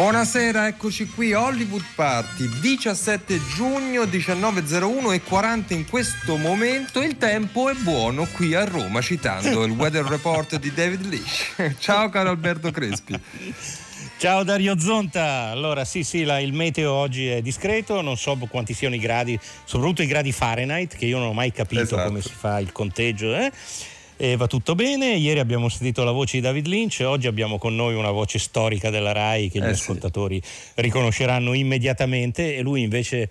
Buonasera, eccoci qui, Hollywood Party, 17 giugno 19.01 e 40 in questo momento, il tempo è buono qui a Roma, citando il weather report di David Leach. Ciao caro Alberto Crespi. Ciao Dario Zonta, allora sì sì la, il meteo oggi è discreto, non so quanti siano i gradi, soprattutto i gradi Fahrenheit che io non ho mai capito Esatto. come si fa il conteggio. Eh? E va tutto bene, ieri abbiamo sentito la voce di David Lynch, oggi abbiamo con noi una voce storica della RAI che gli Eh sì. ascoltatori riconosceranno immediatamente e lui invece,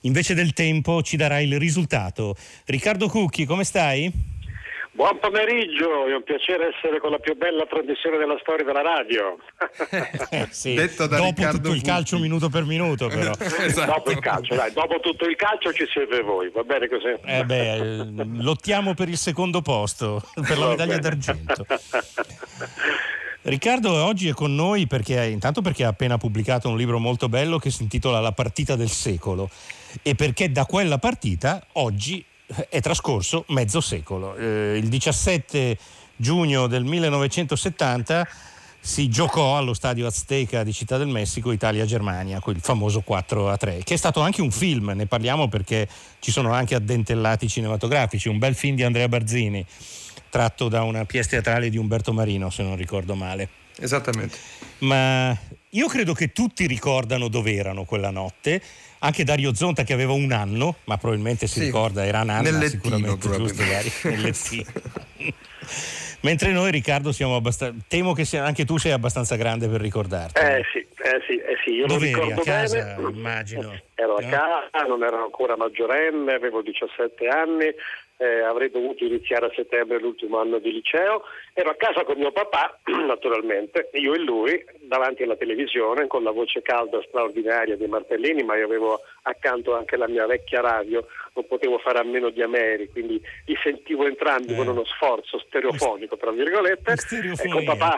invece del tempo ci darà il risultato. Riccardo Cucchi, come stai? Buon pomeriggio, è un piacere essere con la più bella trasmissione della storia della radio. Eh, sì, Detto da dopo Riccardo tutto il Cucchi. calcio minuto per minuto però. Esatto. Dopo il calcio, dai, dopo tutto il calcio ci siete voi, va bene così? Eh beh, eh, lottiamo per il secondo posto, per la medaglia d'argento. Riccardo oggi è con noi perché intanto perché ha appena pubblicato un libro molto bello che si intitola La partita del secolo e perché da quella partita oggi è trascorso mezzo secolo. Eh, il 17 giugno del 1970 si giocò allo stadio Azteca di Città del Messico Italia-Germania, quel famoso 4 a 3, che è stato anche un film, ne parliamo perché ci sono anche addentellati cinematografici, un bel film di Andrea Barzini, tratto da una pièce teatrale di Umberto Marino, se non ricordo male. Esattamente. Ma io credo che tutti ricordano dove erano quella notte, anche Dario Zonta che aveva un anno, ma probabilmente si Sì, ricorda, era Nanna nel lettino, sicuramente, giusto probabilmente. Nel lettino. Mentre noi Riccardo siamo abbastanza, temo che sia- anche tu sei abbastanza grande per ricordarti. Eh sì, eh sì, eh sì, io Dove lo eri? ricordo A casa, bene. immagino. Ero a No? casa, non ero ancora maggiorenne, avevo 17 anni, eh, avrei dovuto iniziare a settembre l'ultimo anno di liceo. Ero a casa con mio papà, naturalmente, io e lui, davanti alla televisione, con la voce calda straordinaria di Martellini, ma io avevo accanto anche la mia vecchia radio, non potevo fare a meno di Ameri, quindi li sentivo entrambi Eh. con uno sforzo stereofonico, tra virgolette. E con papà,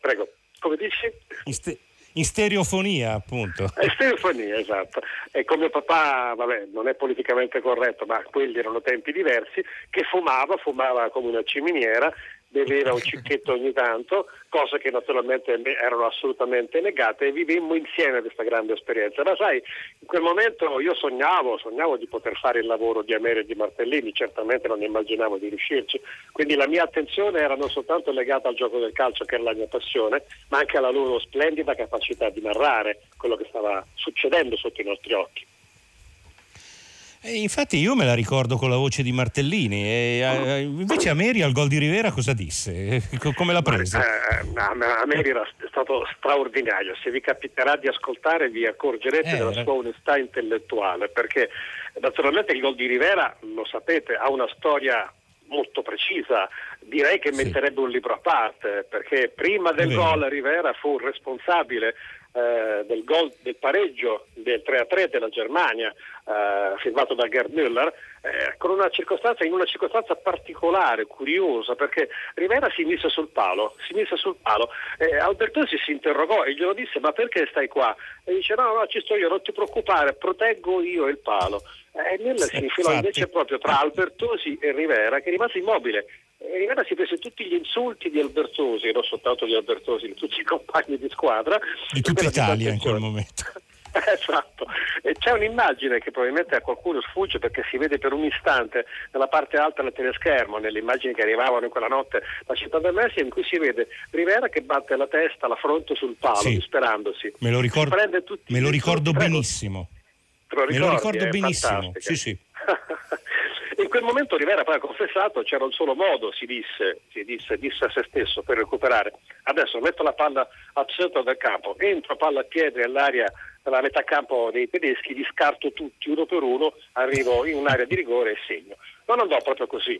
prego, come dici? Ste- in stereofonia, appunto. È stereofonia, esatto. E come papà, vabbè, non è politicamente corretto, ma quelli erano tempi diversi, che fumava, fumava come una ciminiera, beveva un cicchetto ogni tanto, cose che naturalmente me- erano assolutamente negate e vivemmo insieme questa grande esperienza. Ma sai, in quel momento io sognavo, sognavo di poter fare il lavoro di Amere e di Martellini, certamente non immaginavo di riuscirci, quindi la mia attenzione era non soltanto legata al gioco del calcio, che era la mia passione, ma anche alla loro splendida capacità di narrare quello che stava succedendo sotto i nostri occhi. E infatti io me la ricordo con la voce di Martellini e invece Ameri al gol di Rivera cosa disse? Co- Come l'ha presa? Eh, a a me era stato straordinario. Se vi capiterà di ascoltare, vi accorgerete Eh, della era- sua onestà intellettuale, perché naturalmente il gol di Rivera, lo sapete, ha una storia molto precisa. Direi che Sì. metterebbe un libro a parte, perché prima del gol Rivera fu responsabile eh, del gol del pareggio del 3-3 della Germania, eh, firmato da Gerd Müller, eh, con una circostanza, in una circostanza particolare, curiosa, perché Rivera si mise sul palo, si mise sul palo. Eh, Albertosi si interrogò e glielo disse: Ma perché stai qua? E dice: No, no, ci sto io, non ti preoccupare, proteggo io il palo. E Müller si infilò Infatti. invece proprio tra Albertosi e Rivera, che rimase immobile. E Rivera si prese tutti gli insulti di Albertosi, non soltanto di Albertosi, di tutti i compagni di squadra. Di tutta Italia in quel momento. Esatto, e c'è un'immagine che probabilmente a qualcuno sfugge perché si vede per un istante nella parte alta del teleschermo, nelle immagini che arrivavano in quella notte da Città del Messico, in cui si vede Rivera che batte la testa, la fronte sul palo, Sì. disperandosi. Me lo ricordo, Si prende tutti me lo ricordo. Prego. benissimo. Te lo Me lo ricordi? ricordo benissimo. fantastica. Sì, sì. In quel momento Rivera poi ha confessato c'era un solo modo, si disse, si disse, disse a se stesso per recuperare. Adesso metto la palla al centro del campo, entro palla a piedi all'area della metà campo dei tedeschi, li scarto tutti uno per uno, arrivo in un'area di rigore e segno. Non andò proprio così.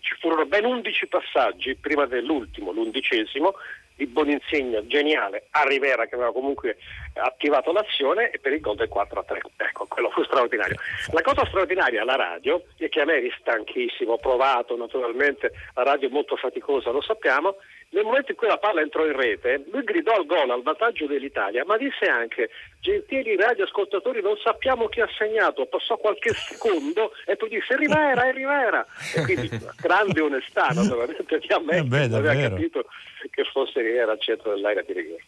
Ci furono ben 11 passaggi prima dell'ultimo, l'undicesimo, di buon insegno geniale a Rivera che aveva comunque attivato l'azione e per il gol del 4 a 3. Ecco, quello fu straordinario. La cosa straordinaria alla radio è che a me eri stanchissimo, ho provato naturalmente, la radio è molto faticosa, lo sappiamo, nel momento in cui la palla entrò in rete, lui gridò al gol al vantaggio dell'Italia, ma disse anche, gentili radioascoltatori, non sappiamo chi ha segnato, passò qualche secondo e poi disse Rivera, è Rivera. E quindi grande onestà, naturalmente, di ammettere, Eh beh, non aveva capito che fosse Rivera al centro dell'area di rigore.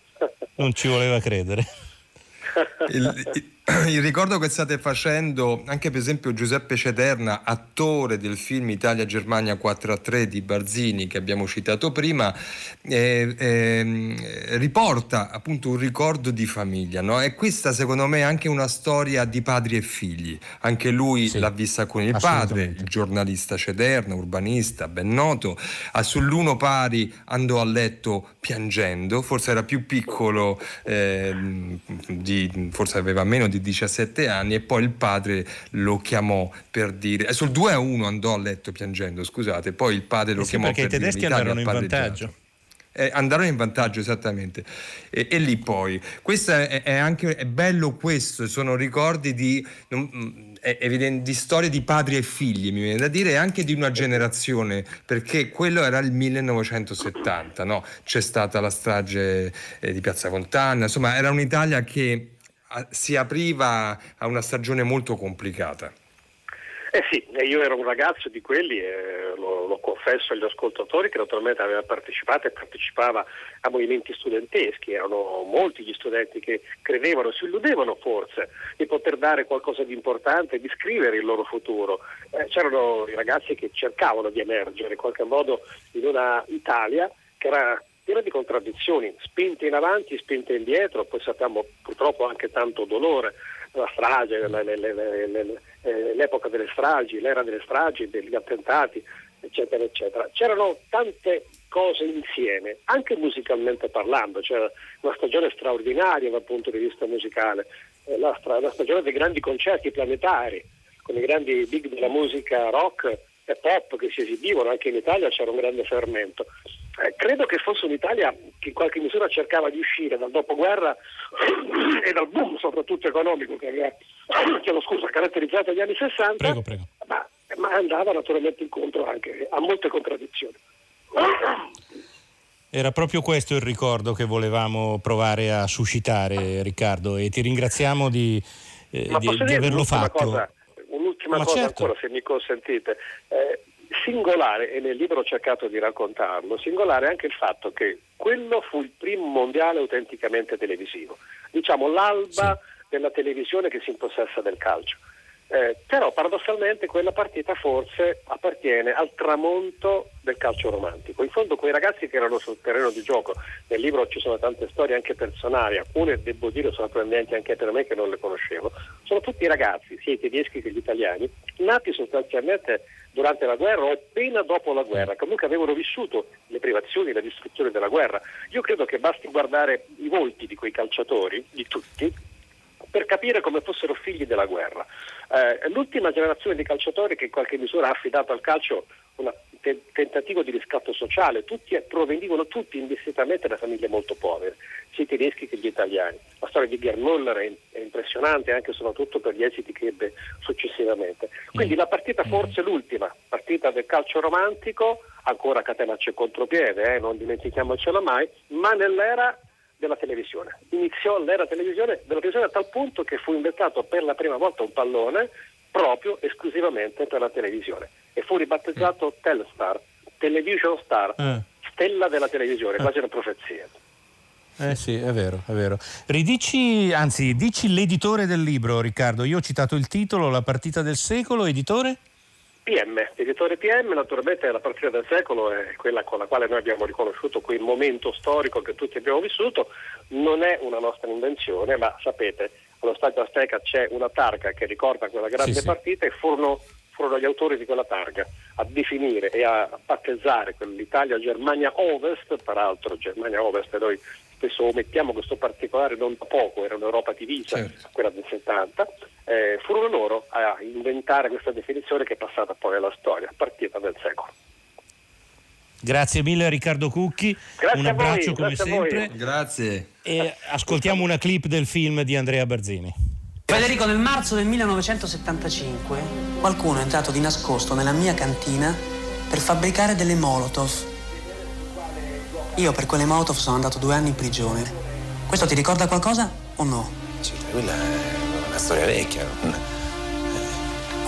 Non ci voleva credere. Il, il ricordo che state facendo, anche per esempio Giuseppe Cederna, attore del film Italia-Germania 4 a 3 di Barzini che abbiamo citato prima, eh, ehm, riporta appunto un ricordo di famiglia. No? E questa secondo me è anche una storia di padri e figli. Anche lui Sì, l'ha vista con il padre, il giornalista Cederna, urbanista, ben noto. A sull'uno pari andò a letto piangendo, forse era più piccolo, ehm, di- forse aveva meno di 17 anni e poi il padre lo chiamò per dire... eh, sul 2 a 1 andò a letto piangendo, scusate, poi il padre lo Eh sì, chiamò perché per i dire tedeschi "L'Italia andarono in pareggiato". vantaggio. Eh, andarono in vantaggio esattamente e, e lì poi questo è, è anche è bello questo sono ricordi di, non- mm, evidente, di storie di padri e figli mi viene da dire e anche di una generazione perché quello era il 1970 no? c'è stata la strage eh, di Piazza Fontana insomma era un'Italia che si apriva a una stagione molto complicata Eh sì, io ero un ragazzo di quelli e lo, lo confesso agli ascoltatori che naturalmente aveva partecipato e partecipava a movimenti studenteschi, erano molti gli studenti che credevano, si illudevano forse di poter dare qualcosa di importante, di scrivere il loro futuro. Eh, c'erano i ragazzi che cercavano di emergere in qualche modo in una Italia che era piena di contraddizioni, spinte in avanti, spinte indietro, poi sappiamo purtroppo anche tanto dolore, la strage, le- le- le- eh, l'epoca delle stragi, l'era delle stragi, degli attentati, eccetera, eccetera. C'erano tante cose insieme, anche musicalmente parlando, c'era una stagione straordinaria dal punto di vista musicale, eh, la, stra- la stagione dei grandi concerti planetari, con i grandi big della musica rock e pop che si esibivano, anche in Italia c'era un grande fermento. Eh, credo che fosse un'Italia che in qualche misura cercava di uscire dal dopoguerra e dal boom soprattutto economico che aveva chiedo scusa, caratterizzato gli anni 60, Prego, prego. Ma, ma andava naturalmente incontro anche a molte contraddizioni. Era proprio questo il ricordo che volevamo provare a suscitare, Riccardo, e ti ringraziamo di, eh, di- di averlo fatto. Cosa, un'ultima Ma cosa certo. ancora, se mi consentite. Eh, singolare, e nel libro ho cercato di raccontarlo, singolare è anche il fatto che quello fu il primo mondiale autenticamente televisivo. Diciamo l'alba della televisione che si impossessa del calcio. Eh, però paradossalmente quella partita forse appartiene al tramonto del calcio romantico. In fondo quei ragazzi che erano sul terreno di gioco, nel libro ci sono tante storie anche personali, alcune devo dire sorprendenti anche per me che non le conoscevo, sono tutti ragazzi, sia i tedeschi che gli italiani, nati sostanzialmente durante la guerra o appena dopo la guerra, comunque avevano vissuto le privazioni, la distruzione della guerra. Io credo che basti guardare i volti di quei calciatori, di tutti, per capire come fossero figli della guerra. Eh, l'ultima generazione di calciatori che in qualche misura ha affidato al calcio un tentativo di riscatto sociale, tutti provenivano tutti indistintamente da famiglie molto povere, sia i tedeschi che gli italiani. La storia di Gerd Müller è, è impressionante anche e soprattutto per gli esiti che ebbe successivamente. Quindi la partita forse l'ultima, partita del calcio romantico, ancora catenaccio e contropiede, eh, non dimentichiamocelo mai, ma nell'era della televisione. Iniziò l'era televisione, della televisione a tal punto che fu inventato per la prima volta un pallone proprio esclusivamente per la televisione e fu ribattezzato Telstar, Television Star, Eh. stella della televisione, quasi una profezia. Eh sì, è vero, è vero. Ridici, anzi, dici l'editore del libro, Riccardo. Io ho citato il titolo, La partita del secolo, editore? PM, editore PM, naturalmente la partita del secolo è quella con la quale noi abbiamo riconosciuto quel momento storico che tutti abbiamo vissuto, non è una nostra invenzione, ma sapete, allo Stadio Azteca c'è una targa che ricorda quella grande Sì, sì. partita e furono, furono gli autori di quella targa a definire e a battezzare l'Italia-Germania Ovest, peraltro Germania Ovest e noi spesso omettiamo questo particolare non da poco, era un'Europa divisa, Certo. quella del 70, eh, furono loro a inventare questa definizione che è passata poi alla storia, partita del secolo. Grazie mille Riccardo Cucchi, Grazie un a voi, abbraccio come sempre Grazie. e ascoltiamo una clip del film di Andrea Barzini. Federico, nel marzo del 1975 qualcuno è entrato di nascosto nella mia cantina per fabbricare delle molotov. Io per quelle Molotov sono andato due anni in prigione. Questo ti ricorda qualcosa o no? Sì, quella è una storia vecchia.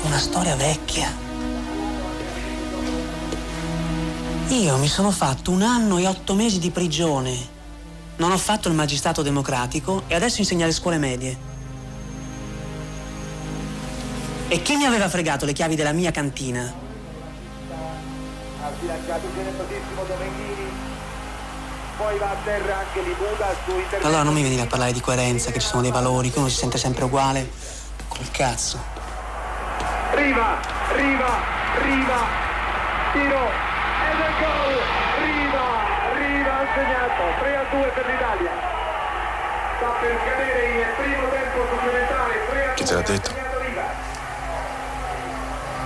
Una storia vecchia. Io mi sono fatto un anno e otto mesi di prigione. Non ho fatto il magistrato democratico e adesso insegno alle scuole medie. E chi mi aveva fregato le chiavi della mia cantina? Ha sbilanciato generosissimo Domenghini. Poi va a terra anche Libuda su intervento. Allora non mi veniva a parlare di coerenza, che ci sono dei valori, che uno si sente sempre uguale. Col cazzo. Riva, Riva, Riva, tiro ed è gol. Riva, Riva ha segnato 3 a 2 per l'Italia. Sta per scadere il primo tempo supplementare 3 a 2. Chi te l'ha detto?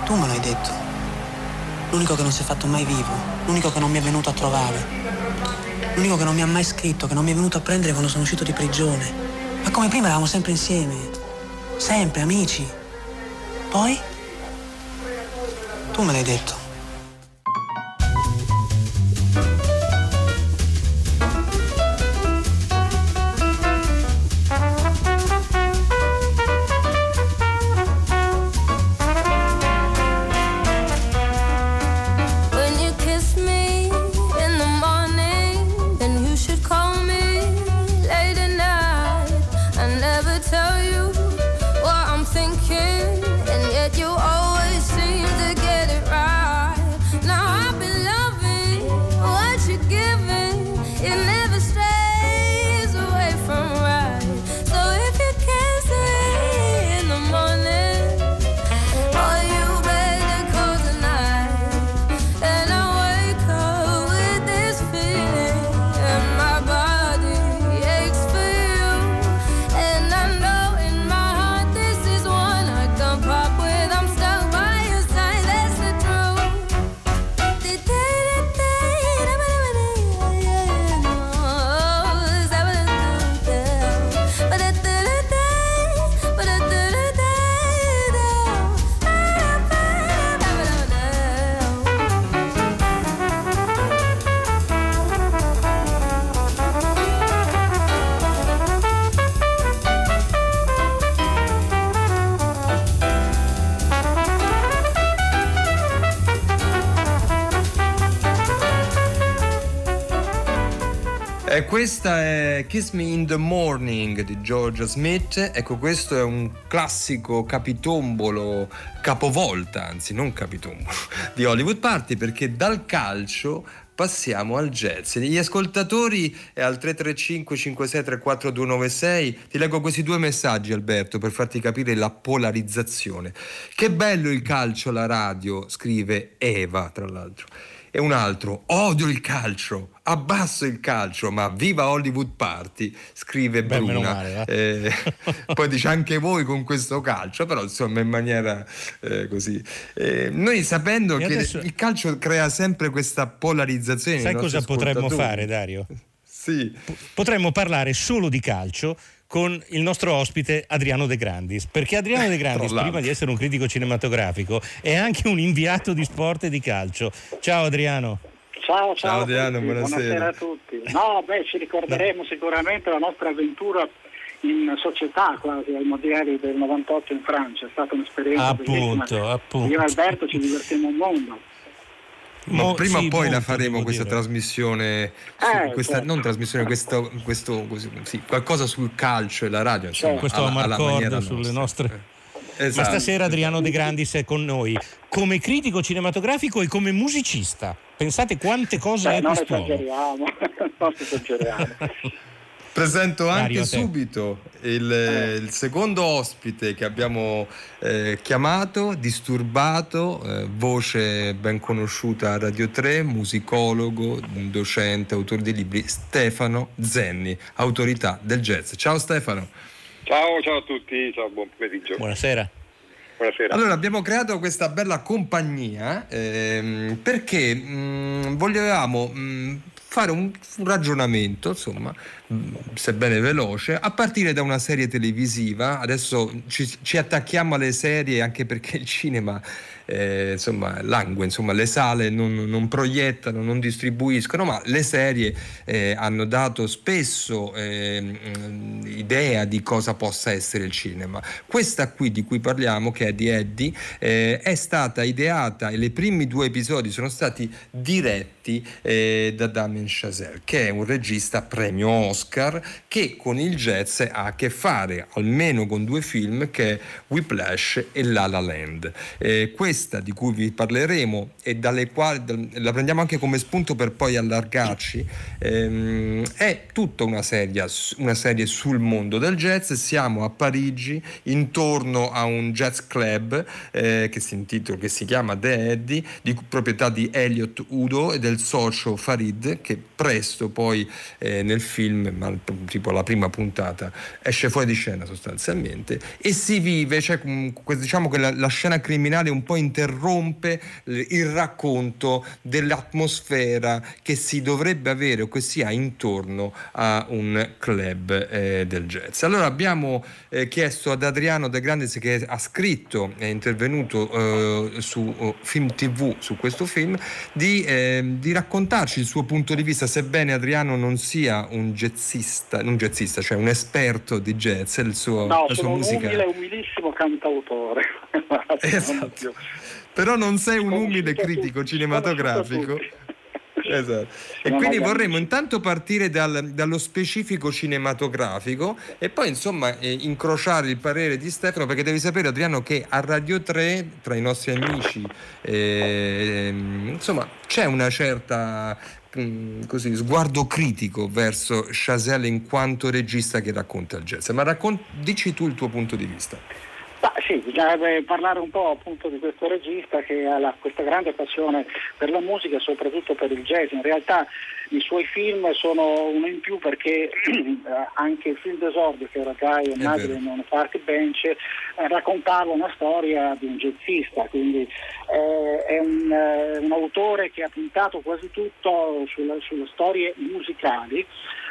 Tu me l'hai detto. L'unico che non si è fatto mai vivo, l'unico che non mi è venuto a trovare, l'unico che non mi ha mai scritto, che non mi è venuto a prendere quando sono uscito di prigione. Ma come prima eravamo sempre insieme, sempre amici. Poi? Tu me l'hai detto. E questa è Kiss Me in the Morning di Georgia Smith. Ecco, questo è un classico capitombolo, capovolta, anzi non capitombolo, di Hollywood Party perché dal calcio passiamo al jazz. Gli ascoltatori è al 335 5634 296. Ti leggo questi due messaggi Alberto per farti capire la polarizzazione. Che bello il calcio alla radio, scrive Eva tra l'altro. E un altro, odio il calcio, abbasso il calcio, ma viva Hollywood Party, scrive Beh, Bruna. male, Eh, poi dice anche voi con questo calcio, però insomma in maniera eh, così. Eh, noi sapendo E che adesso- il calcio crea sempre questa polarizzazione. Sai cosa potremmo fare, Dario? Sì. Potremmo parlare solo di calcio con il nostro ospite Adriano De Grandis, perché Adriano De Grandis, Tra l'altro. prima di essere un critico cinematografico, è anche un inviato di sport e di calcio. Ciao Adriano. Ciao, ciao, Ciao, Adriano, tutti, buonasera. a tutti. No, beh, ci ricorderemo sicuramente la nostra avventura in società quasi ai mondiali del 98 in Francia, è stata un'esperienza Appunto, bellissima. appunto. Io e Alberto ci divertiamo un mondo. Ma Mo- prima o sì, poi la faremo questa dire. trasmissione, su- Eh, questa, certo. non trasmissione, questo, questo sì, qualcosa sul calcio e la radio, insomma, Certo. Questo alla, alla sulle nostre... Eh, esatto. Ma stasera Adriano De Grandis è con noi come critico cinematografico e come musicista. Pensate quante cose Beh, è non quest'uomo. esageriamo, non esageriamo. Presento anche subito il, il secondo ospite che abbiamo eh, chiamato, disturbato, eh, voce ben conosciuta a Radio 3, musicologo, docente, autore di libri, Stefano Zenni, autorità del jazz. Ciao Stefano. Ciao, ciao a tutti, ciao, buon pomeriggio. Buonasera. Buonasera. Allora abbiamo creato questa bella compagnia ehm, perché mh, volevamo mh, fare un, un ragionamento, insomma, sebbene veloce, a partire da una serie televisiva. Adesso ci, ci attacchiamo alle serie anche perché il cinema eh, insomma, langue, insomma, le sale non, non, proiettano, non distribuiscono, ma le serie eh, hanno dato spesso eh, idea di cosa possa essere il cinema. Questa qui di cui parliamo, che è di Eddie, eh, è stata ideata e i primi due episodi sono stati diretti eh, da Damien Chazelle, che è un regista premio Oscar che con il jazz ha a che fare almeno con due film che è Whiplash e La La Land. Eh, questa di cui vi parleremo e dalle quali la prendiamo anche come spunto per poi allargarci, ehm, è tutta una serie, una serie sul mondo del jazz. Siamo a Parigi intorno a un jazz club eh, che si intitola, che si chiama The Eddie, di proprietà di Elliot Udo e del socio Farid, che presto poi eh, nel film, ma tipo la prima puntata, esce fuori di scena sostanzialmente e si vive, cioè, diciamo che la, la scena criminale un po' interrompe il racconto dell'atmosfera che si dovrebbe avere o che si ha intorno a un club eh, del jazz. Allora abbiamo eh, chiesto ad Adriano De Grandes che ha scritto, è intervenuto eh, su uh, Film TV su questo film, di, ehm, di, raccontarci il suo punto di vista, sebbene Adriano non sia un jazzista, un jazzista cioè un esperto di jazz, il suo, no, la sua musica. un umile, umilissimo cantautore. esatto. Però non sei un umile critico cinematografico. Esatto. E quindi vorremmo intanto partire dal, dallo specifico cinematografico e poi insomma eh, incrociare il parere di Stefano perché devi sapere Adriano che a Radio 3 tra i nostri amici eh, insomma c'è una certa mm, così, sguardo critico verso Chazelle in quanto regista che racconta il jazz. Ma raccont- dici tu il tuo punto di vista Ma sì, bisognerebbe parlare un po' appunto di questo regista che ha la, questa grande passione per la musica e soprattutto per il jazz. In realtà i suoi film sono uno in più perché anche il film d'esordio che era Guy e Madeleine on a Park Bench eh, raccontava una storia di un jazzista, quindi eh, è un, eh, un, autore che ha puntato quasi tutto sulle storie musicali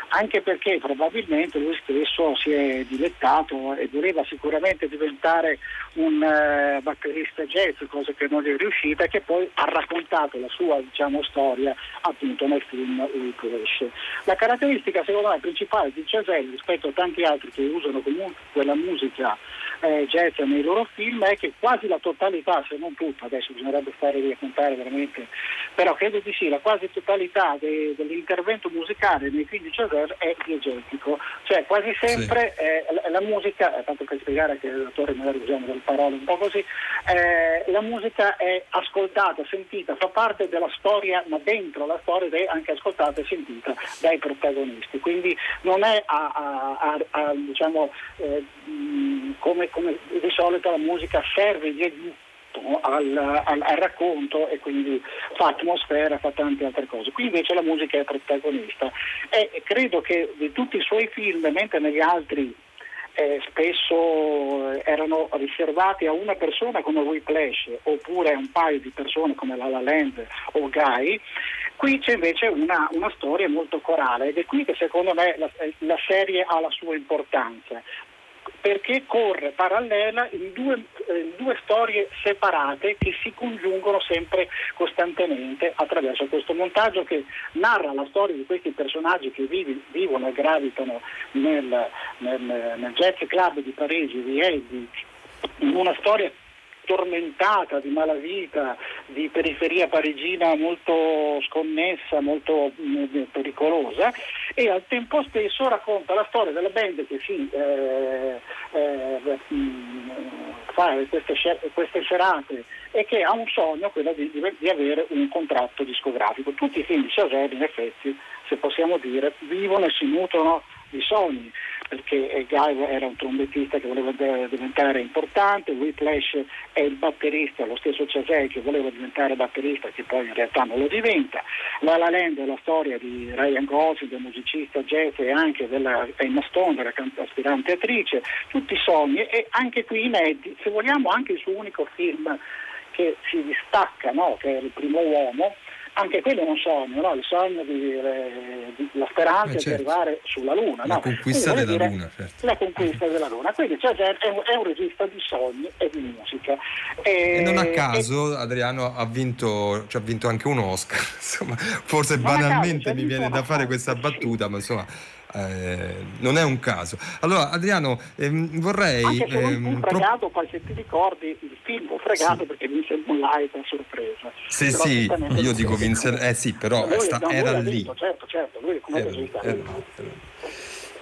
anche perché probabilmente lui stesso si è dilettato e voleva sicuramente diventare un uh, batterista jazz, cosa che non gli è riuscita che poi ha raccontato la sua diciamo, storia appunto nel film Whiplash. La caratteristica secondo me principale di Chazelle rispetto a tanti altri che usano comunque la musica eh, jazz nei loro film è che quasi la totalità, se non tutta, adesso bisognerebbe stare a contare veramente, però credo di sì, la quasi totalità de, dell'intervento musicale nei film di Chazelle è diegetico, cioè quasi sempre sì. eh, la, la, musica, eh, tanto per spiegare che l'autore magari usiamo delle parole un po' così, eh, la musica è ascoltata, sentita, fa parte della storia, ma dentro la storia è anche ascoltata e sentita dai protagonisti, quindi non è a, a, a, diciamo, eh, come, come, di solito la musica serve di aiuto al, al, al, racconto e quindi fa atmosfera, fa tante altre cose. Qui invece la musica è protagonista e credo che di tutti i suoi film, mentre negli altri eh, spesso erano riservati a una persona come Whiplash oppure a un paio di persone come La La Land o Guy, qui c'è invece una, una storia molto corale ed è qui che secondo me la, la serie ha la sua importanza perché corre parallela in due, eh, due, storie separate che si congiungono sempre costantemente attraverso questo montaggio che narra la storia di questi personaggi che vivi, vivono e gravitano nel, nel, nel Jazz Club di Parigi, di Eddie, in una storia tormentata di malavita, di periferia parigina molto sconnessa, molto mh, pericolosa e al tempo stesso racconta la storia della band che si eh, eh, mh, fa queste, queste, serate e che ha un sogno, quello di, di, avere un contratto discografico. Tutti i film di Chazelle in effetti, se possiamo dire, vivono e si nutrono di sogni perché Guy era un trombettista che voleva diventare importante, Whiplash è il batterista, lo stesso Chazelle che voleva diventare batterista che poi in realtà non lo diventa, La La Land è la storia di Ryan Gosling, del musicista jazz e anche della Emma Stone, della aspirante attrice, tutti sogni e anche qui in Eddie, se vogliamo anche il suo unico film che si distacca, no? che è il primo uomo, anche quello è un sogno, no? il sogno di, di- la speranza Eh, di certo. arrivare sulla Luna. La no? conquista Quindi, della Luna, certo. La conquista della Luna. Quindi cioè, è, un, è un regista di sogni e di musica. E non a e- caso Adriano ha vinto, cioè, ha vinto anche un Oscar, insomma, forse Non a caso, banalmente cioè, mi viene da fare questa battuta, ma insomma eh, non è un caso. Allora Adriano ehm, vorrei... Anche se non ehm, pro- fregato, poi se ti ricordi il film fu fregato perché vinse Moonlight a sorpresa. Sì, Però sì, io dico Vince, eh sì, però Lui- sta- no, era lì. vinto, certo, certo, lui come Era- regista. era-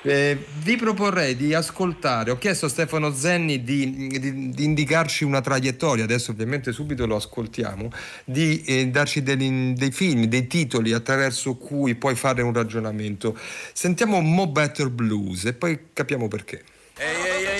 Eh, vi proporrei di ascoltare, ho chiesto a Stefano Zenni di, di- di indicarci una traiettoria, adesso ovviamente subito lo ascoltiamo, di eh, darci degli- dei film, dei titoli attraverso cui puoi fare un ragionamento. Sentiamo Mo Better Blues e poi capiamo perché. Ehi, ehi, ehi,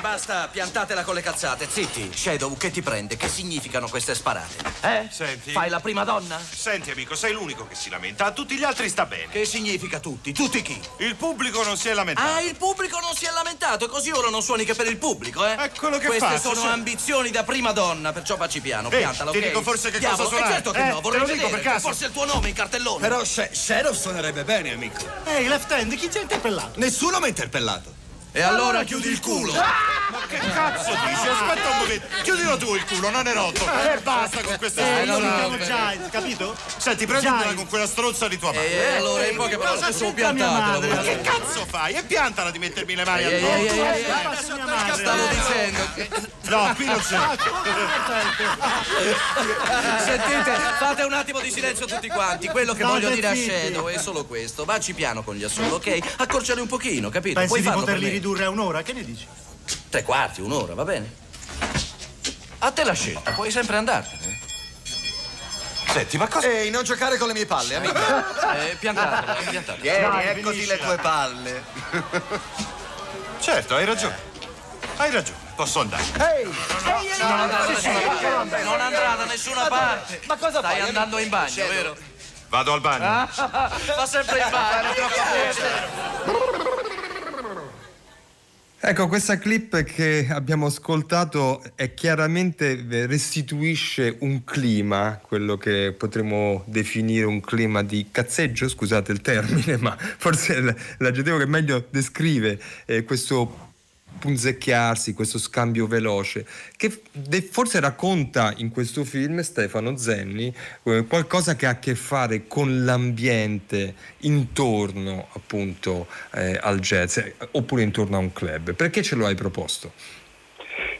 basta, piantatela con le cazzate, zitti. Shadow, che ti prende? Che significano queste sparate? Eh? Senti. Fai la prima donna? Senti, amico, sei l'unico che si lamenta. A tutti gli altri sta bene. Che significa tutti? Tutti chi? Il pubblico non si è lamentato. Ah, il pubblico non si è lamentato, e così ora non suoni che per il pubblico, eh? È quello che Queste faccio, sono sì. ambizioni da prima donna, perciò facci piano, Ehi, piantala, ti ok? dico forse che Diavolo, cosa suonare. Eh, certo che Eh, no, te vorrei lo dico vedere. per caso. Forse il tuo nome in cartellone. Però Sh- Shadow suonerebbe bene, amico. Ehi, Left Hand, chi ti ha interpellato? Nessuno mi ha interpellato. E allora chiudi il culo. Ma che cazzo dici? Aspetta un momento. Chiudilo tu il culo, non è rotto. Eh, basta con queste Eh, chiamo Giles, capito? Senti, prendila con quella stronza di tua madre. E Eh, allora, in poche parole, mia piantatela? Ma che cazzo fai? E piantala di mettermi le mani ehi, addosso. Eh, Passa mia madre. Stavo dicendo. No, qui non c'è. Sentite, fate un attimo di silenzio tutti quanti. Quello che voglio dire a. Shadow è solo questo. Vacci piano con gli assoli, ok? Accorciali un pochino, capito? Pensi Puoi di poterli. Ridurre a un'ora? Che ne dici? Tre quarti, un'ora, va bene? A te la scelta, puoi sempre andartene. Senti, ma cosa... Ehi, non giocare con le mie palle, amico. Eh, piantatela, piantatela. Vieni, Dai, eccoti finiscila. le tue palle. Certo, hai ragione. Hai ragione, posso andare. Non andrà da nessuna parte. Non andrà da nessuna parte. Ma cosa Stai fai, andando in bagno, vero? Vado al bagno. Va sempre in bagno. Ecco, questa clip che abbiamo ascoltato è chiaramente eh, restituisce un clima, quello che potremmo definire un clima di cazzeggio, scusate il termine, ma forse l'aggettivo che meglio descrive eh, questo punzecchiarsi, questo scambio veloce, che forse racconta in questo film Stefano Zenni eh, qualcosa che ha a che fare con l'ambiente intorno appunto eh, al jazz, eh, oppure intorno a un club. Perché ce lo hai proposto?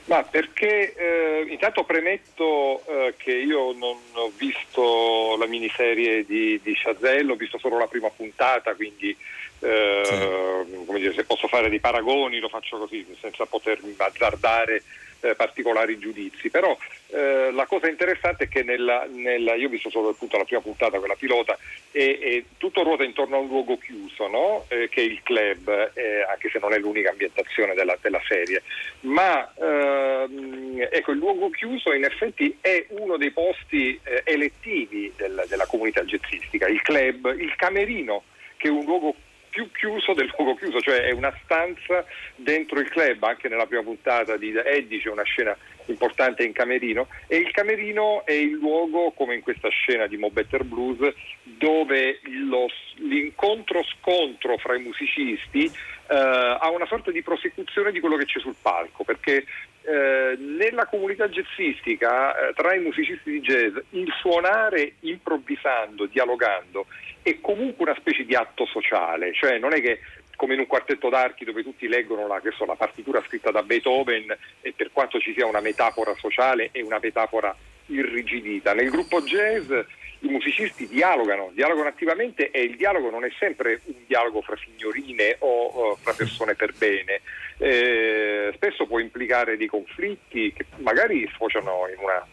Ma perché eh, intanto premetto eh, che io non ho visto la miniserie di, di Chazelle, ho visto solo la prima puntata, quindi eh, come dire, se posso fare dei paragoni lo faccio così, senza potermi azzardare eh, particolari giudizi. Però eh, la cosa interessante è che nella, nella- io ho visto solo appunto la prima puntata, quella pilota, e, e tutto ruota intorno a un luogo chiuso, no? Eh, che è il club, eh, anche se non è l'unica ambientazione della, della serie. Ma ehm, ecco, il luogo chiuso in effetti è uno dei posti eh, elettivi del- della comunità jazzistica, il club, il camerino, che è un luogo più chiuso del luogo chiuso, cioè è una stanza dentro il club, anche nella prima puntata di Eddie c'è una scena importante in camerino e il camerino è il luogo, come in questa scena di Mo Better Blues, dove lo- l'incontro-scontro fra i musicisti eh, ha una sorta di prosecuzione di quello che c'è sul palco, perché eh, nella comunità jazzistica, eh, tra i musicisti di jazz, il suonare improvvisando, dialogando, è comunque una specie di atto sociale, cioè non è che come in un quartetto d'archi dove tutti leggono la, so, la partitura scritta da Beethoven e per quanto ci sia una metafora sociale è una metafora irrigidita. Nel gruppo jazz i musicisti dialogano, dialogano attivamente e il dialogo non è sempre un dialogo fra signorine o, o fra persone per bene, Eh, spesso può implicare dei conflitti che magari sfociano in una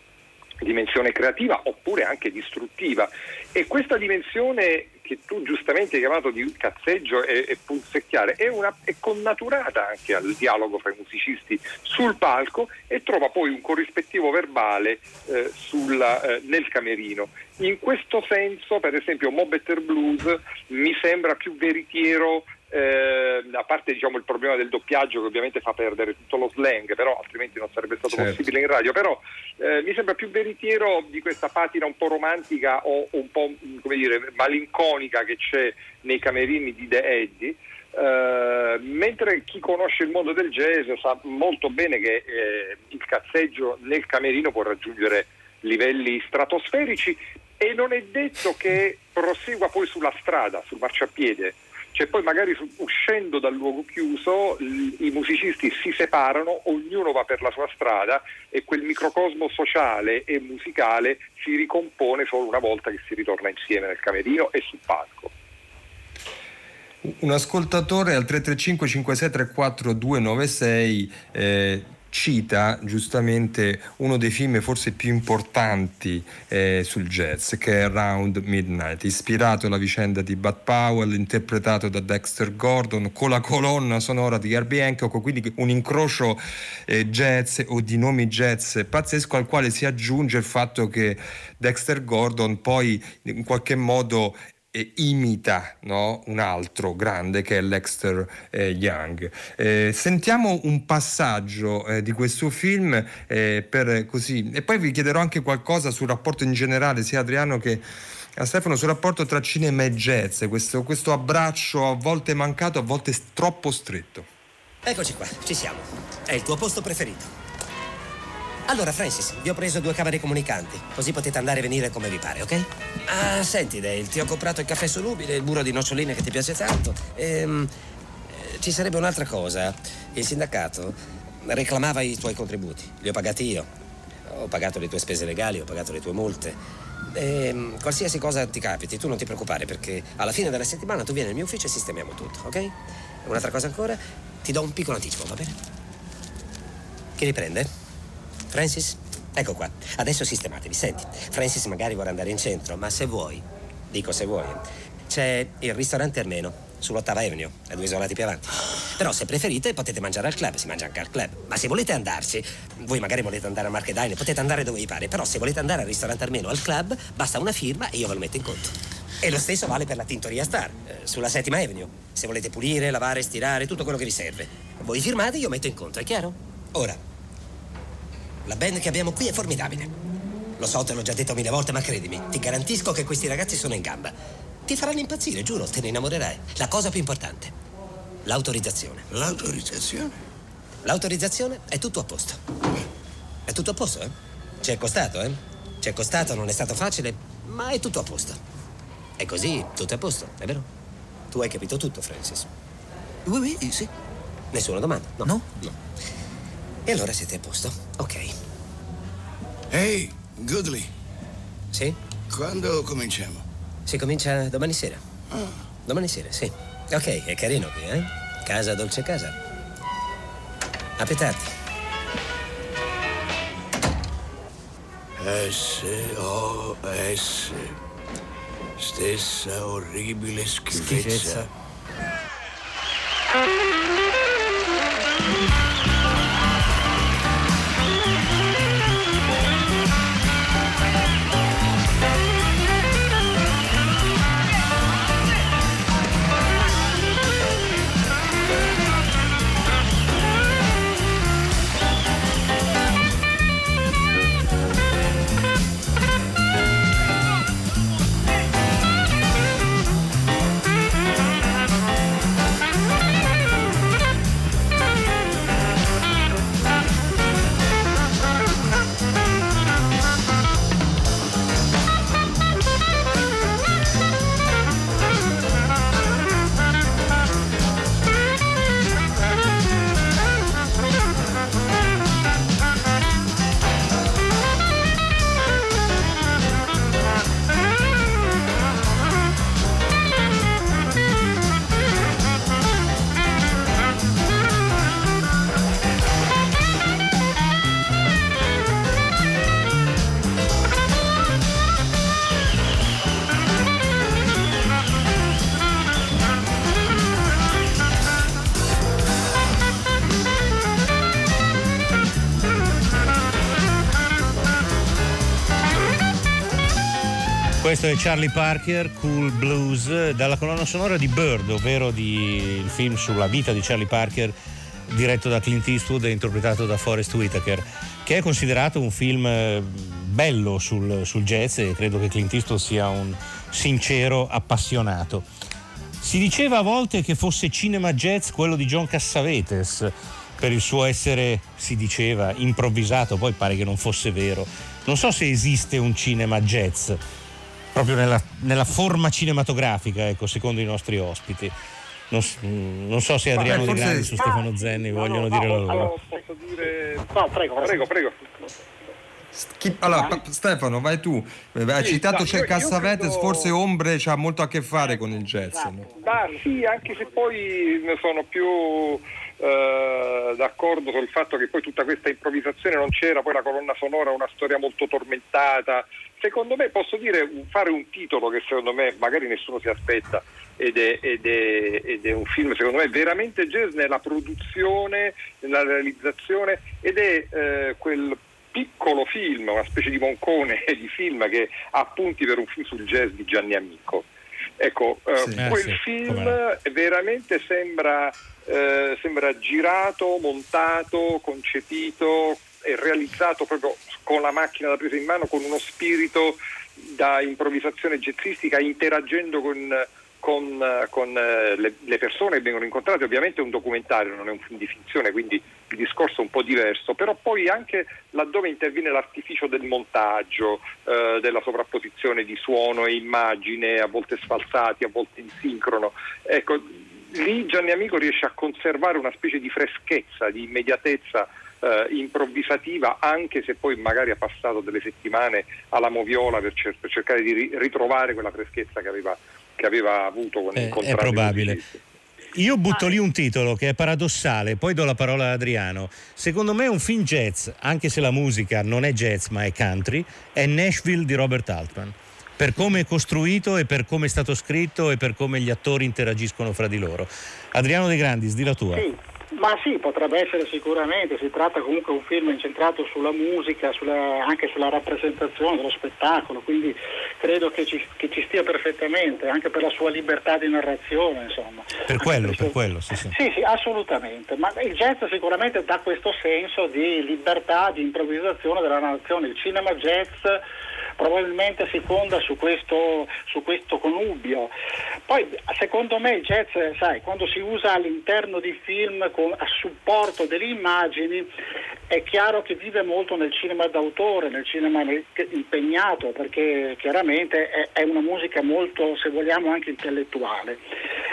dimensione creativa oppure anche distruttiva. E questa dimensione che tu giustamente hai chiamato di cazzeggio e, e punzecchiare è, una, è connaturata anche al dialogo fra i musicisti sul palco e trova poi un corrispettivo verbale eh, sulla- eh, nel camerino. In questo senso, per esempio, Mo Better Blues mi sembra più veritiero eh, a parte diciamo, il problema del doppiaggio che ovviamente fa perdere tutto lo slang, però altrimenti non sarebbe stato Certo. possibile in radio, però eh, mi sembra più veritiero di questa patina un po' romantica o un po' come dire, malinconica che c'è nei camerini di The Eddie. eh, mentre chi conosce il mondo del jazz sa molto bene che eh, il cazzeggio nel camerino può raggiungere livelli stratosferici e non è detto che prosegua poi sulla strada, sul marciapiede. Cioè poi magari su- uscendo dal luogo chiuso l- i musicisti si separano, ognuno va per la sua strada e quel microcosmo sociale e musicale si ricompone solo una volta che si ritorna insieme nel camerino e sul palco. Un ascoltatore al 335 5634 296 eh, cita giustamente uno dei film forse più importanti eh, sul jazz che è Round Midnight, ispirato alla vicenda di Bud Powell, interpretato da Dexter Gordon con la colonna sonora di Herbie Hancock, quindi un incrocio eh, jazz o di nomi jazz pazzesco al quale si aggiunge il fatto che Dexter Gordon poi in qualche modo eh, imita no, un altro grande che è Lexter eh, Young. Eh, sentiamo un passaggio eh, di questo film eh, così e poi vi chiederò anche qualcosa sul rapporto in generale sia Adriano che a Stefano sul rapporto tra cinema e jazz, questo, questo abbraccio a volte mancato, a volte troppo stretto. Eccoci qua, ci siamo. È il tuo posto preferito. Allora, Francis, vi ho preso due camere comunicanti, così potete andare e venire come vi pare, ok? Ah, senti, Dale, ti ho comprato il caffè solubile, il burro di noccioline che ti piace tanto. Ehm, eh, ci sarebbe un'altra cosa. Il sindacato reclamava i tuoi contributi. Li ho pagati io. Ho pagato le tue spese legali, ho pagato le tue multe. Ehm, qualsiasi cosa ti capiti, tu non ti preoccupare, perché alla fine della settimana tu vieni nel mio ufficio e sistemiamo tutto, ok? Un'altra cosa ancora, ti do un piccolo anticipo, va bene? Chi riprende? Francis? Ecco qua. Adesso sistematevi. Senti, Francis magari vuole andare in centro, ma se vuoi, dico se vuoi, c'è il ristorante armeno sull'ottava Avenue, a due isolati più avanti. Però se preferite potete mangiare al club, si mangia anche al club. Ma se volete andarci, voi magari volete andare a Market potete andare dove vi pare, però se volete andare al ristorante armeno al club, basta una firma e io ve lo metto in conto. E lo stesso vale per la Tintoria Star, eh, sulla settima Avenue. Se volete pulire, lavare, stirare, tutto quello che vi serve. Voi firmate, io metto in conto, è chiaro? Ora, la band che abbiamo qui è formidabile. Lo so, te l'ho già detto mille volte, ma credimi, ti garantisco che questi ragazzi sono in gamba. Ti faranno impazzire, giuro, te ne innamorerai. La cosa più importante, l'autorizzazione. L'autorizzazione? L'autorizzazione è tutto a posto. È tutto a posto, eh? Ci è costato, eh? Ci è costato, non è stato facile, ma è tutto a posto. E così tutto è a posto, è vero? Tu hai capito tutto, Francis. Oui, oui, sì. Nessuna domanda? No. No? E allora siete a posto? Ok. Ehi, Goodley. Sì? Quando cominciamo? Si comincia domani sera. Domani sera, sì. Ok, è carino qui, eh? Casa dolce casa. Appetati. S-O-S. Stessa orribile schifezza. Schifezza. Questo è Charlie Parker, Cool Blues, dalla colonna sonora di Bird, ovvero di, il film sulla vita di Charlie Parker diretto da Clint Eastwood e interpretato da Forrest Whitaker, che è considerato un film eh, bello sul, sul jazz e credo che Clint Eastwood sia un sincero appassionato. Si diceva a volte che fosse cinema jazz quello di John Cassavetes, per il suo essere, si diceva, improvvisato, poi pare che non fosse vero. Non so se esiste un cinema jazz, proprio nella, nella forma cinematografica, ecco, secondo i nostri ospiti. Non, s- non so se Adriano Vabbè, De Grandi su Stefano Zenni vogliono dire la loro. Posso dire... No, prego, prego, prego. Chi- allora, pa- Stefano, vai tu. Eh, Hai Sì, citato no, c'è Cassavetes, credo- forse Ombre c'ha molto a che fare con il jazz. no? Ma sì, anche se poi ne sono più eh, d'accordo sul fatto che poi tutta questa improvvisazione non c'era, poi la colonna sonora è una storia molto tormentata. Secondo me posso dire fare un titolo che secondo me magari nessuno si aspetta ed è, ed è- ed è un film secondo me veramente jazz nella produzione, nella realizzazione ed è eh, quel piccolo film, una specie di moncone di film che ha appunti per un film sul jazz di Gianni Amico. Ecco, eh, Sì. Eh, quel sì, film come veramente sembra, eh, sembra girato, montato, concepito e realizzato proprio con la macchina da presa in mano, con uno spirito da improvvisazione jazzistica, interagendo con, con, con, eh, le, le persone che vengono incontrate. Ovviamente è un documentario, non è un film di finzione, quindi il discorso è un po' diverso, però poi anche laddove interviene l'artificio del montaggio, eh, della sovrapposizione di suono e immagine, a volte sfalsati, a volte in sincrono. Ecco, lì Gianni Amico riesce a conservare una specie di freschezza, di immediatezza eh, improvvisativa, anche se poi magari ha passato delle settimane alla moviola per, cer- per cercare di ri- ritrovare quella freschezza che aveva, che aveva avuto con Eh, incontrati è probabile. Io butto lì un titolo che è paradossale, poi do la parola ad Adriano. Secondo me un film jazz, anche se la musica non è jazz ma è country, è Nashville di Robert Altman. Per come è costruito e per come è stato scritto e per come gli attori interagiscono fra di loro. Adriano De Grandis, di la tua. Sì, ma sì, potrebbe essere sicuramente, si tratta comunque di un film incentrato sulla musica, sulla- anche sulla rappresentazione dello spettacolo, quindi credo che ci, che ci stia perfettamente, anche per la sua libertà di narrazione, insomma. Per quello, per quello, sì, sì. Sì, sì, assolutamente, ma il jazz sicuramente dà questo senso di libertà, di improvvisazione della narrazione. Il cinema jazz probabilmente si fonda su questo, su questo connubio. Poi secondo me il jazz, sai, quando si usa all'interno di film con- a supporto delle immagini è chiaro che vive molto nel cinema d'autore, nel cinema impegnato, perché chiaramente è, è una musica molto, se vogliamo, anche intellettuale.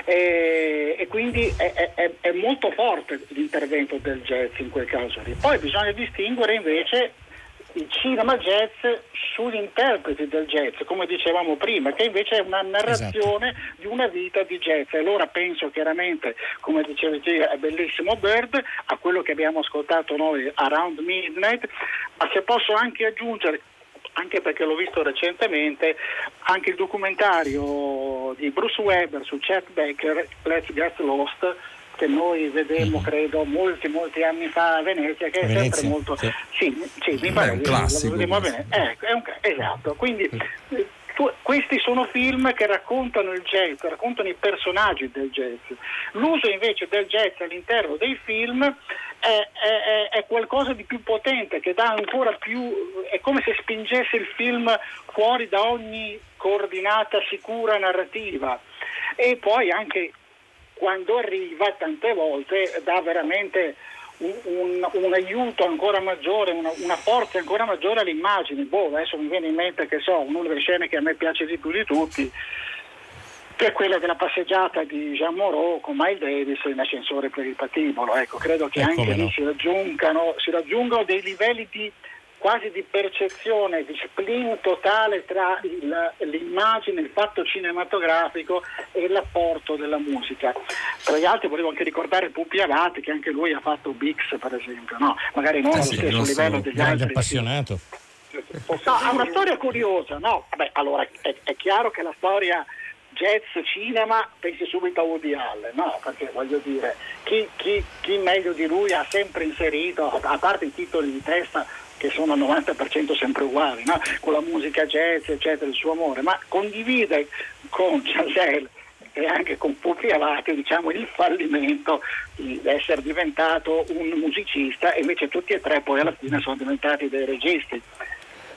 E, e quindi è- è- è molto forte l'intervento del jazz in quel caso lì. Poi bisogna distinguere invece il cinema jazz sugli interpreti del jazz, come dicevamo prima, che invece è una narrazione di una vita di jazz. E allora penso chiaramente, come dicevi te, è bellissimo Bird, a quello che abbiamo ascoltato noi Around Midnight, ma se posso anche aggiungere anche perché l'ho visto recentemente, anche il documentario di Bruce Weber su Chet Baker, Let's Get Lost, che noi vedemmo credo molti molti anni fa a Venezia, che è Venezia, sempre molto... sì. Sì, sì, mi pare un che classico, lo vedemmo a questo. Venezia. Ecco, è un esatto, quindi eh, tu- questi sono film che raccontano il jazz, raccontano i personaggi del jazz. L'uso invece del jazz all'interno dei film è, è- è- è qualcosa di più potente, che dà ancora più, è come se spingesse il film fuori da ogni coordinata sicura narrativa. E poi anche quando arriva tante volte dà veramente un, un- un aiuto ancora maggiore, una, una forza ancora maggiore alle immagini. Boh, adesso mi viene in mente che so, una delle scene che a me piace di più di tutti, che è quella della passeggiata di Jean Moreau con Miles Davis in ascensore per il patibolo. Ecco, credo che Eh, anche lì no. si raggiungano, si raggiungono dei livelli di quasi di percezione, di spleen totale tra il- l'immagine, il fatto cinematografico e l'apporto della musica. Tra gli altri volevo anche ricordare Pupi Avati che anche lui ha fatto Bix per esempio, no? magari non Eh allo sì, stesso il nostro livello degli altri. appassionato. No, ha una storia curiosa, no? Vabbè, allora è, è chiaro che la storia jazz cinema pensi subito a Woody Allen, no? Perché voglio dire, chi, chi- chi meglio di lui ha sempre inserito, a parte i titoli di testa, che sono al 90% sempre uguali, no? con la musica jazz, eccetera, il suo amore, ma condivide con Chazelle e anche con Pupi Avati diciamo, il fallimento di essere diventato un musicista e invece tutti e tre poi alla fine sono diventati dei registi.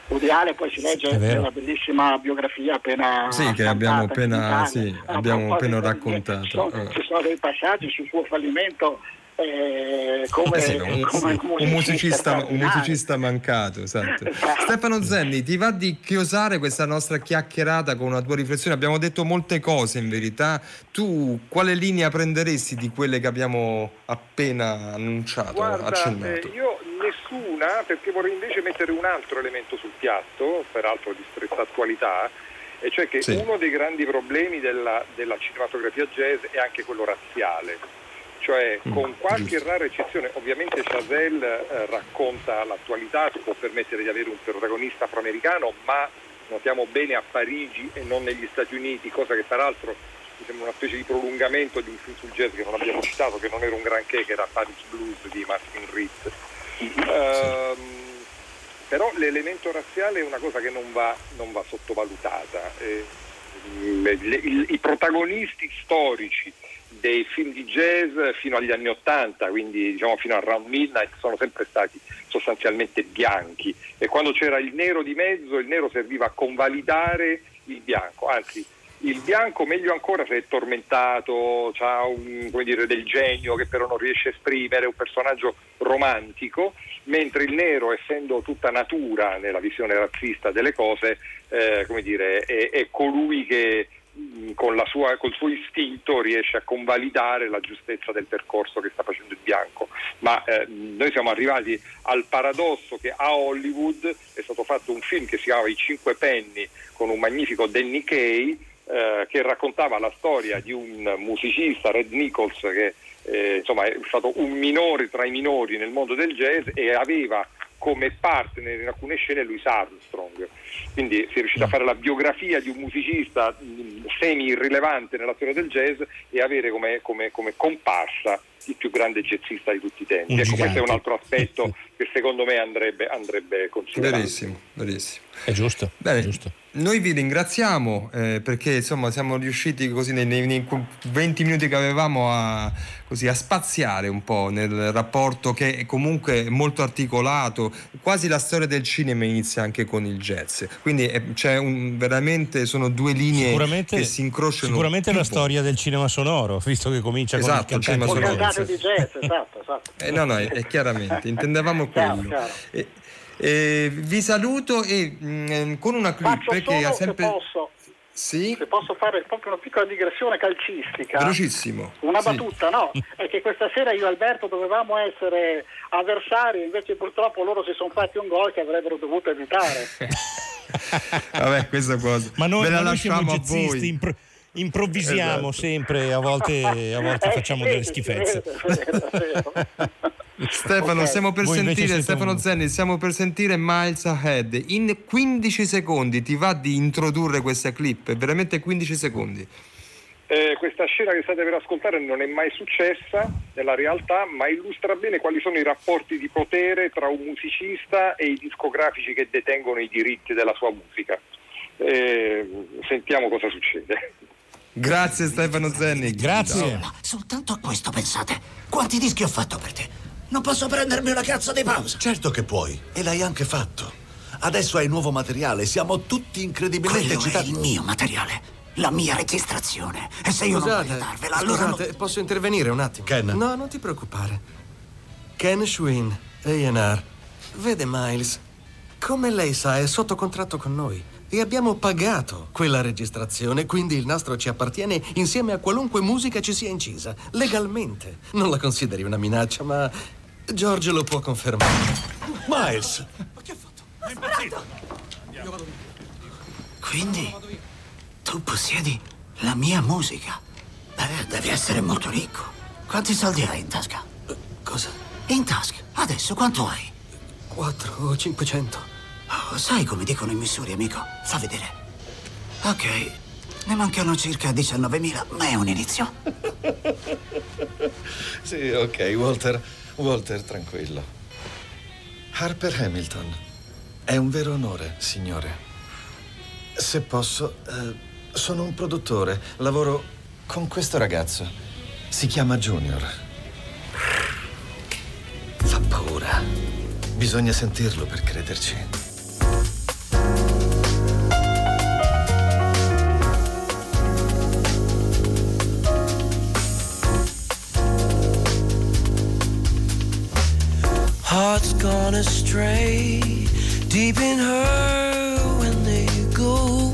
Udiale poi si legge nella bellissima biografia appena Sì, che abbiamo appena, sì, A abbiamo appena raccontato. Ci sono, Eh. ci sono dei passaggi sul suo fallimento eh, come, sì, un, come un musicista, un straordinario. musicista mancato, esatto. Stefano Zenni, ti va di chiosare questa nostra chiacchierata con una tua riflessione? Abbiamo detto molte cose in verità. Tu quale linea prenderesti di quelle che abbiamo appena annunciato, Guarda, accennato? eh, io nessuna, perché vorrei invece mettere un altro elemento sul piatto, peraltro di stretta attualità, e cioè che Sì. uno dei grandi problemi della, della cinematografia jazz è anche quello razziale. Cioè, Mm, con qualche rara eccezione, ovviamente Chazelle eh, racconta l'attualità, si può permettere di avere un protagonista afroamericano, ma notiamo bene a Parigi e non negli Stati Uniti, cosa che peraltro mi sembra una specie di prolungamento di un film sul jazz che non abbiamo citato, che non era un granché, che era Paris Blues di Martin Ritz. Ehm, però l'elemento razziale è una cosa che non va, non va sottovalutata. Eh, le- le- I protagonisti storici dei film di jazz fino agli anni Ottanta, quindi diciamo fino a Round Midnight, sono sempre stati sostanzialmente bianchi. E quando c'era il nero di mezzo, il nero serviva a convalidare il bianco, anzi il bianco meglio ancora se è tormentato, ha un, dire, del genio che però non riesce a esprimere, è un personaggio romantico, mentre il nero, essendo tutta natura nella visione razzista delle cose, eh, dire, è, è colui che sua- col suo istinto riesce a convalidare la giustezza del percorso che sta facendo il bianco. Ma eh, noi siamo arrivati al paradosso che a Hollywood è stato fatto un film che si chiama I Cinque Penny con un magnifico Danny Kay eh, che raccontava la storia di un musicista, Red Nichols, che eh, insomma, è stato un minore tra i minori nel mondo del jazz e aveva come partner in alcune scene Louis Armstrong. Quindi si è riuscito a fare la biografia di un musicista mh, semi-irrilevante nella storia del jazz e avere come, come- come comparsa il più grande jazzista di tutti i tempi. Un ecco, questo è un altro aspetto che secondo me andrebbe, andrebbe considerato. Verissimo, verissimo. È giusto. Bene, è giusto. noi vi ringraziamo eh, perché insomma siamo riusciti così nei, nei- nei 20 minuti che avevamo a, così, a spaziare un po' nel rapporto che è comunque molto articolato, quasi la storia del cinema inizia anche con il jazz, quindi eh, c'è un, veramente sono due linee che si incrociano. sicuramente la storia del cinema sonoro, visto che comincia Esatto, con il il cantante cinema sonoro. Cantate di jazz, esatto, esatto. Eh, no, no, è, è chiaramente, intendevamo Chiaro, quello. chiaro. Eh, eh, vi saluto e mm, con una clip Faccio che ha sempre... se posso, Sì, se posso fare proprio una piccola digressione calcistica. velocissimo. Una Sì. battuta, no? È che questa sera io e Alberto dovevamo essere avversari, invece purtroppo loro si sono fatti un gol che avrebbero dovuto evitare. Vabbè, questa cosa. Ma noi, Ve la ma noi siamo lasciamo a jazzisti, voi. impro- improvvisiamo Esatto. sempre, a volte, a volte Eh, facciamo si delle schifezze. vero. Stefano, Ok. stiamo per Voi sentire, Stefano un- Zenni, stiamo per sentire Miles Ahead. In 15 secondi ti va di introdurre questa clip? Veramente 15 secondi. Eh, questa scena che state per ascoltare non è mai successa nella realtà, ma illustra bene quali sono i rapporti di potere tra un musicista e i discografici che detengono i diritti della sua musica. Eh, sentiamo cosa succede. Grazie Stefano Zenni. Grazie. Soltanto a questo pensate. Quanti dischi ho fatto per te? Non posso prendermi una cazzo di pausa. Certo che puoi, e l'hai anche fatto. Adesso hai nuovo materiale, siamo tutti incredibilmente Quello è eccitati. il mio materiale, la mia registrazione. E se io non Scusate, voglio darvela, allora non- scusate, posso intervenire un attimo? Ken. No, non ti preoccupare. Ken Schwinn, A&R. Vede, Miles, come lei sa, è sotto contratto con noi. E abbiamo pagato quella registrazione, quindi il nastro ci appartiene insieme a qualunque musica ci sia incisa, legalmente. Non la consideri una minaccia, ma George lo può confermare. Miles, Quindi tu possiedi la mia musica. Beh, devi essere molto ricco. Quanti soldi hai in tasca? Cosa? In tasca? Adesso quanto hai? 4 o 500? Oh, sai come dicono i missuri, amico? Fa vedere. Ok, ne mancano circa 19.000, ma è un inizio. Sì, ok, Walter. Walter, tranquillo. Harper Hamilton, è un vero onore, signore. Se posso, eh, sono un produttore, lavoro con questo ragazzo. Si chiama Junior. Fa paura. Bisogna sentirlo per crederci. Gone astray, deep in her when they go.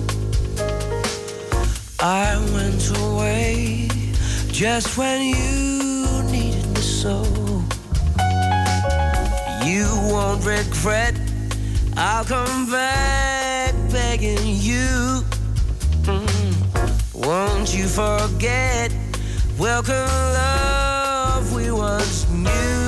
I went away just when you needed me so. You won't regret, I'll come back begging you. Mm. Won't you forget? Welcome, love we once knew.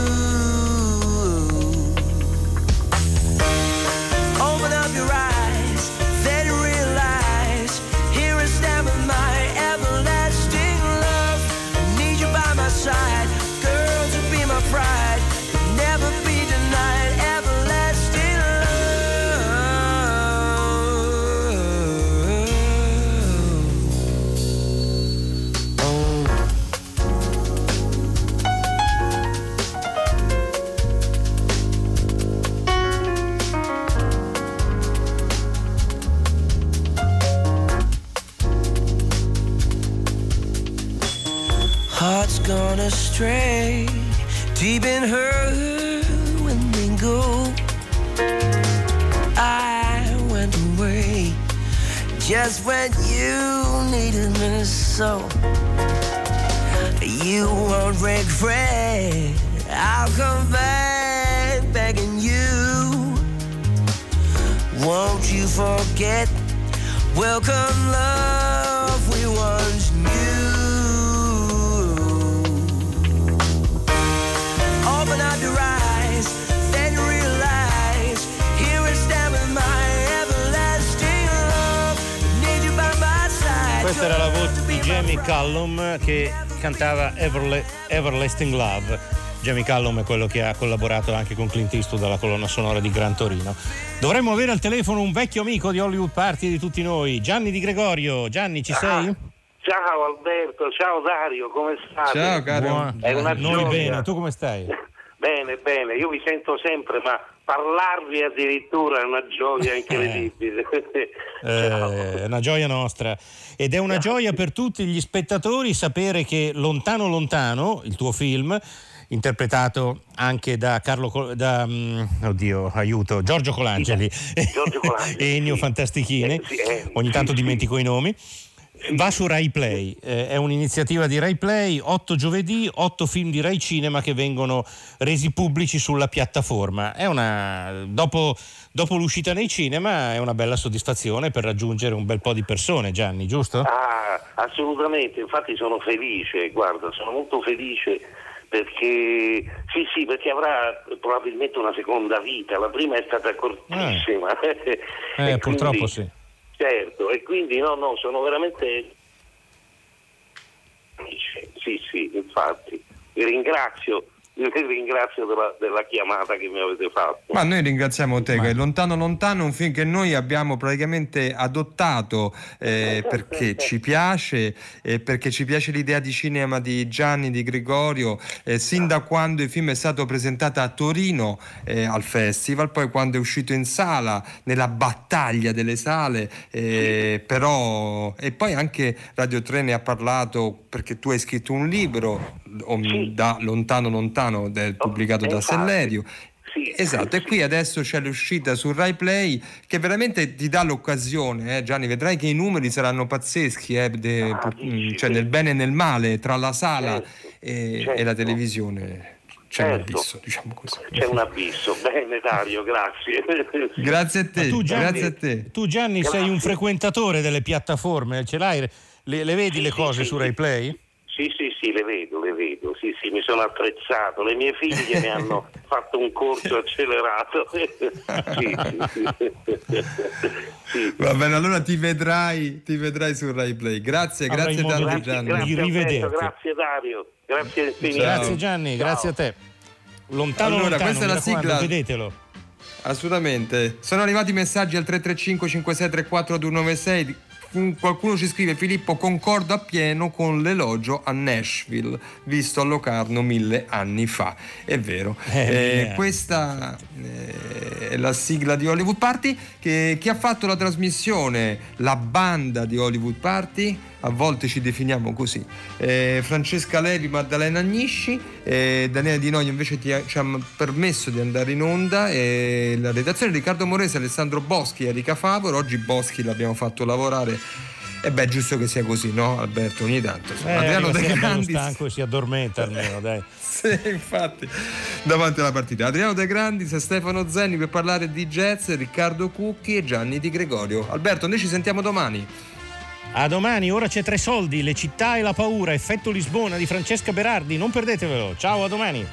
Astray, deep in her when they go. I went away just when you needed me so. You won't regret. I'll come back begging you. Won't you forget? Welcome, love Questa era la voce di Jamie Callum che cantava Everle- Everlasting Love. Jamie Callum è quello che ha collaborato anche con Clint Eastwood alla colonna sonora di Gran Torino. Dovremmo avere al telefono un vecchio amico di Hollywood Party di tutti noi, Gianni Di Gregorio. Gianni, ci sei? Ciao Alberto, ciao Dario, come state? Buona- È una Noi gioia. bene, tu come stai? Bene, bene, io vi sento sempre, ma parlarvi addirittura è una gioia incredibile. Eh, è una gioia nostra. Ed è una gioia per tutti gli spettatori sapere che Lontano Lontano, il tuo film, interpretato anche da Carlo Col- da, mm, oddio, aiuto, Giorgio Colangeli. E Ennio Fantastichini, ogni tanto dimentico i nomi. Va su Rai Play, eh, è un'iniziativa di Rai Play, otto giovedì, otto film di Rai Cinema che vengono resi pubblici sulla piattaforma. È una, dopo, dopo l'uscita nei cinema è una bella soddisfazione per raggiungere un bel po' di persone, Gianni, giusto? Ah, assolutamente, infatti sono felice, guarda, sono molto felice perché sì, sì, perché avrà probabilmente una seconda vita, la prima è stata cortissima. Eh, E purtroppo quindi- sì. Certo, e quindi no, no, sono veramente sì, sì, infatti. Vi ringrazio, vi ringrazio della, della chiamata che mi avete fatto. Ma noi ringraziamo te, che Lontano Lontano è un film che noi abbiamo praticamente adottato eh, perché ci piace, eh, perché ci piace l'idea di cinema di Gianni Di Gregorio, eh, sin da quando il film è stato presentato a Torino eh, al festival, poi quando è uscito in sala, nella battaglia delle sale, eh, però e poi anche Radio 3 ne ha parlato perché tu hai scritto un libro om- da Lontano Lontano del- pubblicato da infatti. Sellerio. Esatto, e qui adesso c'è l'uscita su Rai Play che veramente ti dà l'occasione, eh, Gianni, vedrai che i numeri saranno pazzeschi, eh, de- mm, cioè nel bene e nel male, tra la sala e, e la televisione c'è un Certo. abisso, diciamo così. C'è un abisso, bene Dario, grazie. Grazie a te, tu, Gianni, grazie a te. tu, Gianni, sei un frequentatore delle piattaforme, ce l'hai? Le, le vedi le cose su Rai Play? Sì, sì, sì, le vedo, sì, mi sono attrezzato, le mie figlie mi hanno fatto un corso accelerato. sì, sì. Va bene, allora ti vedrai, ti vedrai su Rai Play. Grazie, Avrai grazie tanto Gianni. Grazie, rivederti. grazie Dario, grazie infinito. Grazie Gianni, Ciao. grazie a te. Lontano Allora, lontano, questa è la sigla- vedetelo. assolutamente. Sono arrivati messaggi al 335 5634 296. Qualcuno ci scrive Filippo concordo appieno con l'elogio a Nashville visto a Locarno mille anni fa. È vero. Eh, Eh, questa eh, è la sigla di Hollywood Party. Che chi ha fatto la trasmissione la banda di Hollywood Party a volte ci definiamo così Eh, Francesca Levi Maddalena Agnisci eh, Daniele Di Noio invece ti ha- ci ha permesso di andare in onda e la redazione Riccardo Morese Alessandro Boschi e Erika Favor oggi Boschi l'abbiamo fatto lavorare e beh, è giusto che sia così, no, Alberto? Ogni tanto. insomma. Eh, Adriano De Grandis. stanco si addormenta almeno, dai. Sì, infatti, davanti alla partita. Adriano De Grandis, Stefano Zenni per parlare di jazz, Riccardo Cucchi e Gianni Di Gregorio. Alberto, noi ci sentiamo domani. A domani, ora c'è Tre Soldi, Le città e la paura, effetto Lisbona di Francesca Berardi. Non perdetevelo. Ciao, a domani.